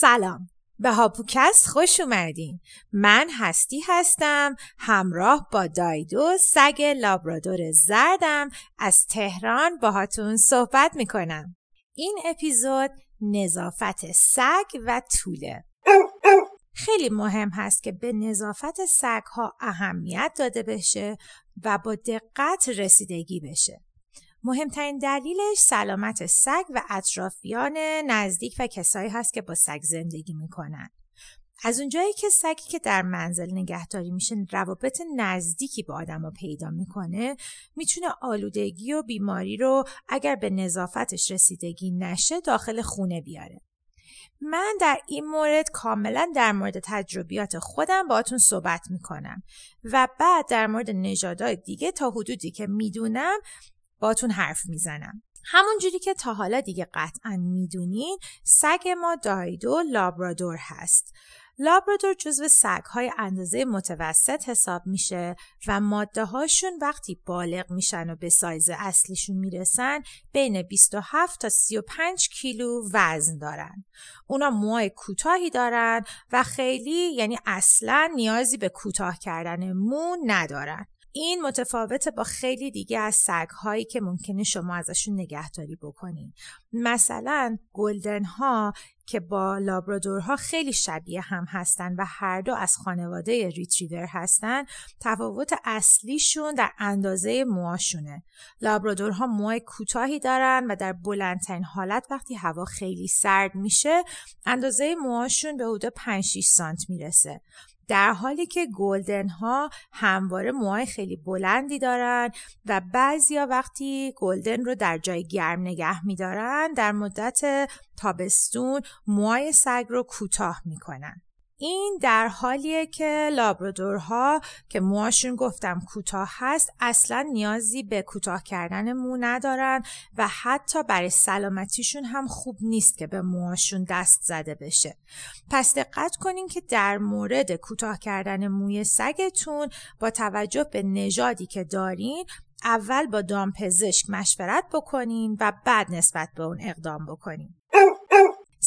سلام. به هاپوکست خوش اومدین. من هستی هستم همراه با دایدو سگ لابرادور زردم از تهران باهاتون صحبت می‌کنم. این اپیزود نظافت سگ و طوله. خیلی مهم هست که به نظافت سگ ها اهمیت داده بشه و با دقت رسیدگی بشه. مهمترین دلیلش سلامت سگ و اطرافیان نزدیک و کسایی هست که با سگ زندگی می‌کنن. از اونجایی که سگی که در منزل نگهداری میشه روابط نزدیکی با آدم رو پیدا می‌کنه می‌تونه آلودگی و بیماری رو اگر به نظافتش رسیدگی نشه داخل خونه بیاره. من در این مورد کاملا در مورد تجربیات خودم باتون صحبت می‌کنم و بعد در مورد نژادهای دیگه تا حدودی که می‌دونم باتون حرف می‌زنم همون جوری که تا حالا دیگه قطعا می‌دونین سگ ما دایدو لابرادور هست لابرادور جزو سگ های اندازه متوسط حساب میشه و ماده هاشون وقتی بالغ میشن و به سایز اصلیشون می‌رسن بین 27 تا 35 کیلو وزن دارن. اونا موهای کوتاهی دارن و خیلی یعنی اصلا نیازی به کوتاه کردن مو ندارن. این متفاوته با خیلی دیگه از سگ هایی که ممکنه شما ازشون نگهداری بکنین. مثلا گلدن ها که با لابرادورها خیلی شبیه هم هستن و هر دو از خانواده ریتریور هستن تفاوت اصلیشون در اندازه موهاشونه. لابرادورها موهای کوتاهی دارن و در بلندترین حالت وقتی هوا خیلی سرد میشه اندازه موهاشون به حدود 5 6 سانت می‌رسه. در حالی که گلدن ها همواره موهای خیلی بلندی دارن و بعضیا وقتی گلدن رو در جای گرم نگه میدارن در مدت تابستون موهای سگ رو کوتاه می‌کنن. این در حالیه که لابرادورها که موهاشون گفتم کوتاه هست اصلا نیازی به کوتاه کردن مو ندارن و حتی برای سلامتیشون هم خوب نیست که به موهاشون دست زده بشه. پس دقت کنین که در مورد کوتاه کردن موی سگتون با توجه به نژادی که دارین اول با دامپزشک مشورت بکنین و بعد نسبت به اون اقدام بکنین.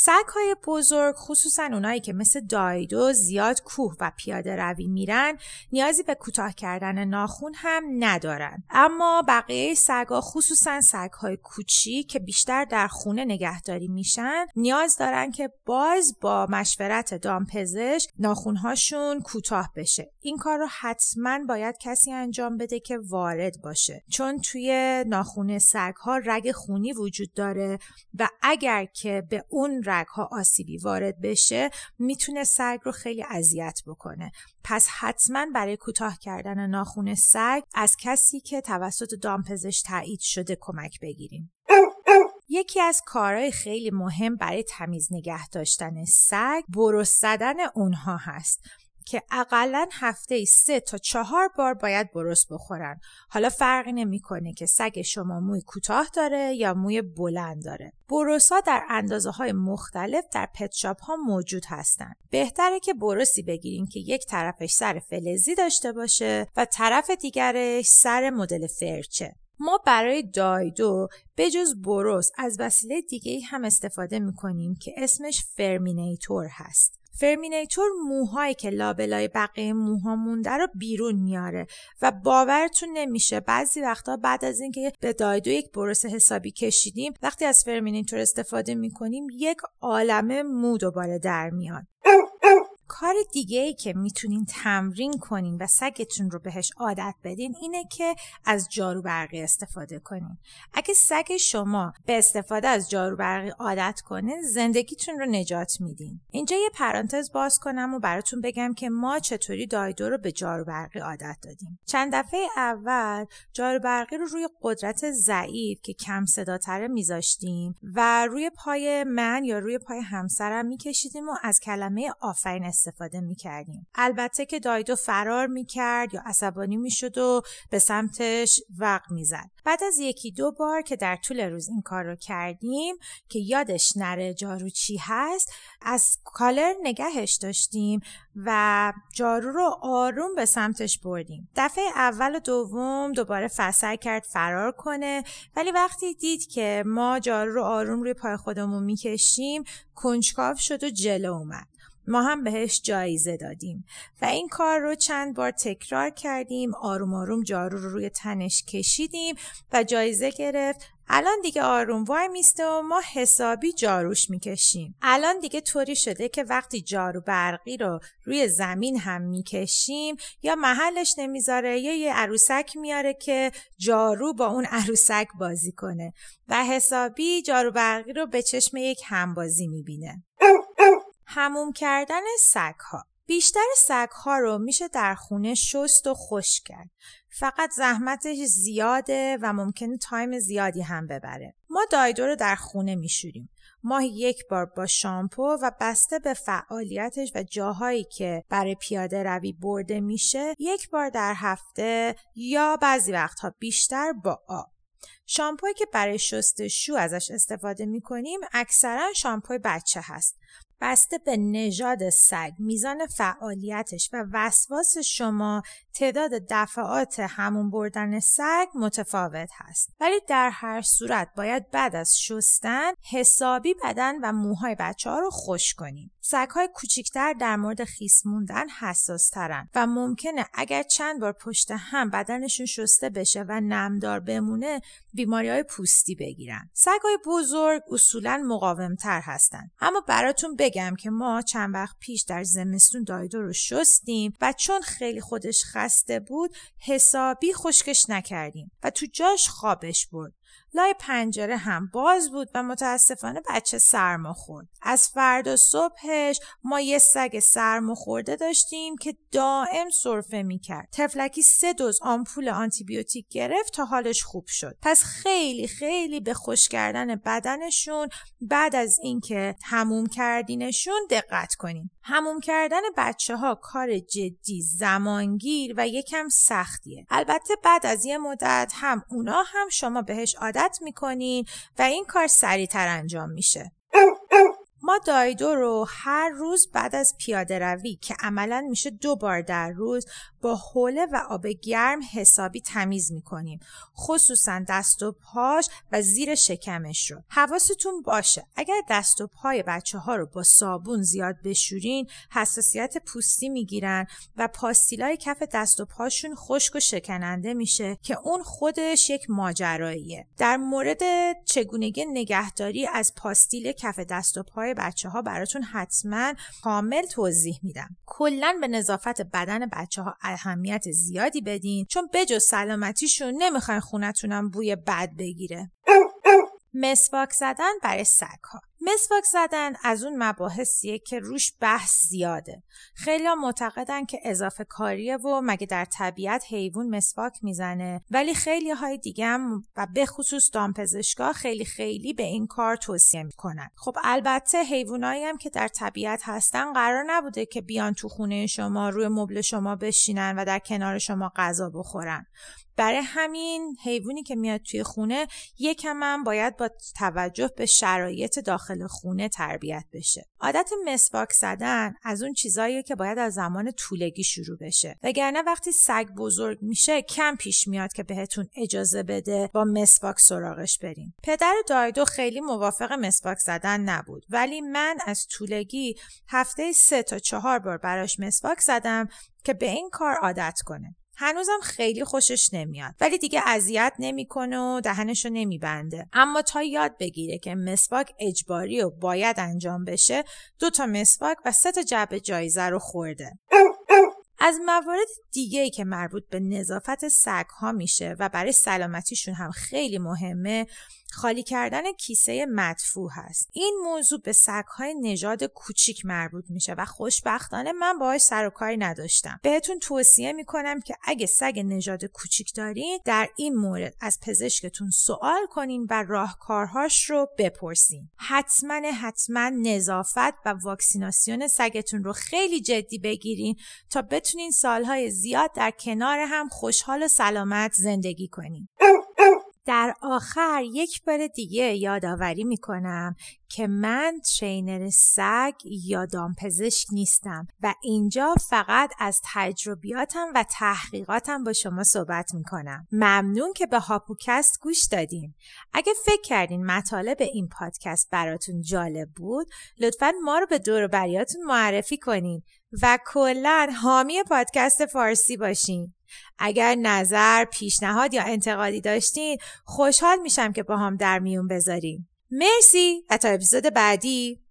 سگ های بزرگ خصوصا اونایی که مثل دایدو زیاد کوه و پیاده روی میرن نیازی به کوتاه کردن ناخون هم ندارن. اما بقیه سگا خصوصا سگ های کوچی که بیشتر در خونه نگهداری میشن نیاز دارن که باز با مشورت دامپزشک ناخونهاشون کوتاه بشه. این کار رو حتما باید کسی انجام بده که وارد باشه. چون توی ناخون سگ ها رگ خونی وجود داره و اگر که به اون رگ ها آسیبی وارد بشه می‌تونه سگ رو خیلی اذیت بکنه. پس حتما برای کوتاه کردن ناخون سگ از کسی که توسط دامپزش تایید شده کمک بگیریم. یکی از کارهای خیلی مهم برای تمیز نگه داشتن سگ برس زدن اونها هست. که اقلا هفته سه تا چهار بار باید برس بخورن. حالا فرقی نمی‌کنه که سگ شما موی کوتاه داره یا موی بلند داره. برس ها در اندازه های مختلف در pet shop ها موجود هستند بهتره که برسی بگیرین که یک طرفش سر فلزی داشته باشه و طرف دیگرش سر مدل فرچه. ما برای دایدو به جز برس از وسیله دیگه هم استفاده می‌کنیم که اسمش FURminator هست. FURminator موهایی که لابلای بقیه موها مونده رو بیرون میاره و باورتون نمیشه. بعضی وقتا بعد از اینکه به دایدو یک برس حسابی کشیدیم وقتی از فرمینیتور استفاده می‌کنیم یک عالمه مو دوباره در میاد. کار دیگه ای که می‌تونین تمرین کنین و سگتون رو بهش عادت بدین اینه که از جارو برقی استفاده کنین. اگه سگ شما به استفاده از جارو برقی عادت کنه زندگیتون رو نجات میدین. اینجا یه پرانتز باز کنم و براتون بگم که ما چطوری دایدو رو به جارو برقی عادت دادیم. چند دفعه اول جارو برقی رو روی قدرت ضعیف که کم صداتره میذاشتیم و روی پای من یا روی پای همسرم میکشیدیم و از کلمه آفرین استفاده می‌کردیم. البته که دایدو فرار می‌کرد یا عصبانی می‌شد و به سمتش وق می‌زد. بعد از یکی دو بار که در طول روز این کار رو کردیم که یادش نره جارو چی هست از کالر نگهش داشتیم و جارو رو آروم به سمتش بردیم. دفعه اول و دوم دوباره فسر کرد فرار کنه ولی وقتی دید که ما جارو رو آروم روی پای خودمون می‌کشیم کنجکاو شد و جلو اومد. ما هم بهش جایزه دادیم و این کار رو چند بار تکرار کردیم آروم آروم جارو رو روی تنش کشیدیم و جایزه گرفت. الان دیگه آروم وای میسته و ما حسابی جاروش می‌کشیم. الان دیگه طوری شده که وقتی جارو برقی رو روی زمین هم می‌کشیم یا محلش نمی‌ذاره یا یه عروسک میاره که جارو با اون عروسک بازی کنه و حسابی جارو برقی رو به چشم یک همبازی می‌بینه. هموم کردن سگ ها بیشتر سگ ها رو میشه در خونه شست و خوش کرد. فقط زحمتش زیاده و ممکنه تایم زیادی هم ببره. ما دایدو رو در خونه میشوریم. ماهی یک بار با شامپو و بسته به فعالیتش و جاهایی که برای پیاده روی برده میشه یک بار در هفته یا بعضی وقتها بیشتر با آب. شامپویی که برای شستشو ازش استفاده می‌کنیم اکثرا شامپوی بچه هست بسته به نژاد سگ میزان فعالیتش و وسواس شما تعداد دفعات همون بردن سگ متفاوت هست. ولی در هر صورت باید بعد از شستن حسابی بدن و موهای بچه ها رو خوش کنیم. سگ های کوچیکتر در مورد خیس موندن حساس ترن و ممکنه اگر چند بار پشت هم بدنشون شسته بشه و نمدار بمونه بیماری های پوستی بگیرن. سگ های بزرگ اصولا مقاومتر هستن. اما براتون بگم که ما چند وقت پیش در زمستون دایدو رو شستیم و چون خیلی خودش خسته بود حسابی خشکش نکردیم و تو جاش خوابش برد. لای پنجره هم باز بود و متاسفانه بچه سرما خورد. از فردا صبحش ما یه سگ سرما خورده داشتیم که دائم سرفه می‌کرد. تفلکی سه دوز آمپول آنتیبیوتیک گرفت تا حالش خوب شد. پس خیلی خیلی به خوش کردن بدنشون بعد از اینکه هموم کردینشون دقت کنیم. هموم کردن بچه ها کار جدی زمانگیر و یکم سختیه. البته بعد از یه مدت هم اونا هم شما بهش عادت می‌کنین و این کار سریعتر انجام میشه. ما دایدو رو هر روز بعد از پیاده روی که عملا میشه دو بار در روز با حوله و آب گرم حسابی تمیز می‌کنیم. خصوصا دست و پاش و زیر شکمش رو. حواستون باشه. اگر دست و پای بچه ها رو با صابون زیاد بشورین حساسیت پوستی می‌گیرن و پاستیلای کف دست و پاشون خشک و شکننده میشه که اون خودش یک ماجراییه. در مورد چگونگی نگهداری از پاستیل کف دست و پای بچه ها براتون حتما کامل توضیح میدم. کلا به نظافت بدن بچه ها اهمیت زیادی بدین چون بجز سلامتیشون نمی‌خواین خونتونم بوی بد بگیره. مسواک زدن برای سگ ها مسواک زدن از اون مباحثیه که روش بحث زیاده. خیلی معتقدن که اضافه کاریه و مگه در طبیعت حیوان مسواک می‌زنه. ولی خیلی های دیگه هم و به خصوص دامپزشکا خیلی خیلی به این کار توصیه می‌کنن. خب البته حیوانایی هم که در طبیعت هستن قرار نبوده که بیان تو خونه شما روی مبل شما بشینن و در کنار شما غذا بخورن. برای همین حیوانی که میاد توی خونه یکم هم باید با توجه به شرایط داخل خونه تربیت بشه. عادت مسواک زدن از اون چیزاییه که باید از زمان طولگی شروع بشه. وگرنه وقتی سگ بزرگ میشه کم پیش میاد که بهتون اجازه بده با مسواک سراغش برین. پدر دایدو خیلی موافق مسواک زدن نبود. ولی من از طولگی هفته سه تا چهار بار براش مسواک زدم که به این کار عادت کنه. هنوزم خیلی خوشش نمیاد. ولی دیگه اذیت نمی‌کنه و دهنشو نمیبنده. اما تا یاد بگیره که مسواک اجباری و باید انجام بشه دو تا مسواک و سه تا جعبه جایزه رو خورده. از موارد دیگه ای که مربوط به نظافت سگ ها میشه و برای سلامتیشون هم خیلی مهمه خالی کردن کیسه مدفوع هست. این موضوع به سگهای نژاد کوچیک مربوط میشه و خوشبختانه من باهاش سر و کاری نداشتم. بهتون توصیه می‌کنم که اگه سگ نژاد کوچیک دارین در این مورد از پزشکتون سوال کنین و راهکارهاش رو بپرسین. حتما حتما نظافت و واکسیناسیون سگتون رو خیلی جدی بگیرین تا بتونین سالهای زیاد در کنار هم خوشحال و سلامت زندگی کنین. در آخر یک بار دیگه یادآوری می‌کنم که من ترینر سگ یا دامپزشک نیستم و اینجا فقط از تجربیاتم و تحقیقاتم با شما صحبت می‌کنم. ممنون که به هاپوکست گوش دادین. اگه فکر کردین مطالب این پادکست براتون جالب بود لطفا ما رو به دور بریاتون معرفی کنین و کلا حامی پادکست فارسی باشین. اگر نظر، پیشنهاد یا انتقادی داشتین خوشحال میشم که با هم در میون بذارین. مرسی و تا اپیزود بعدی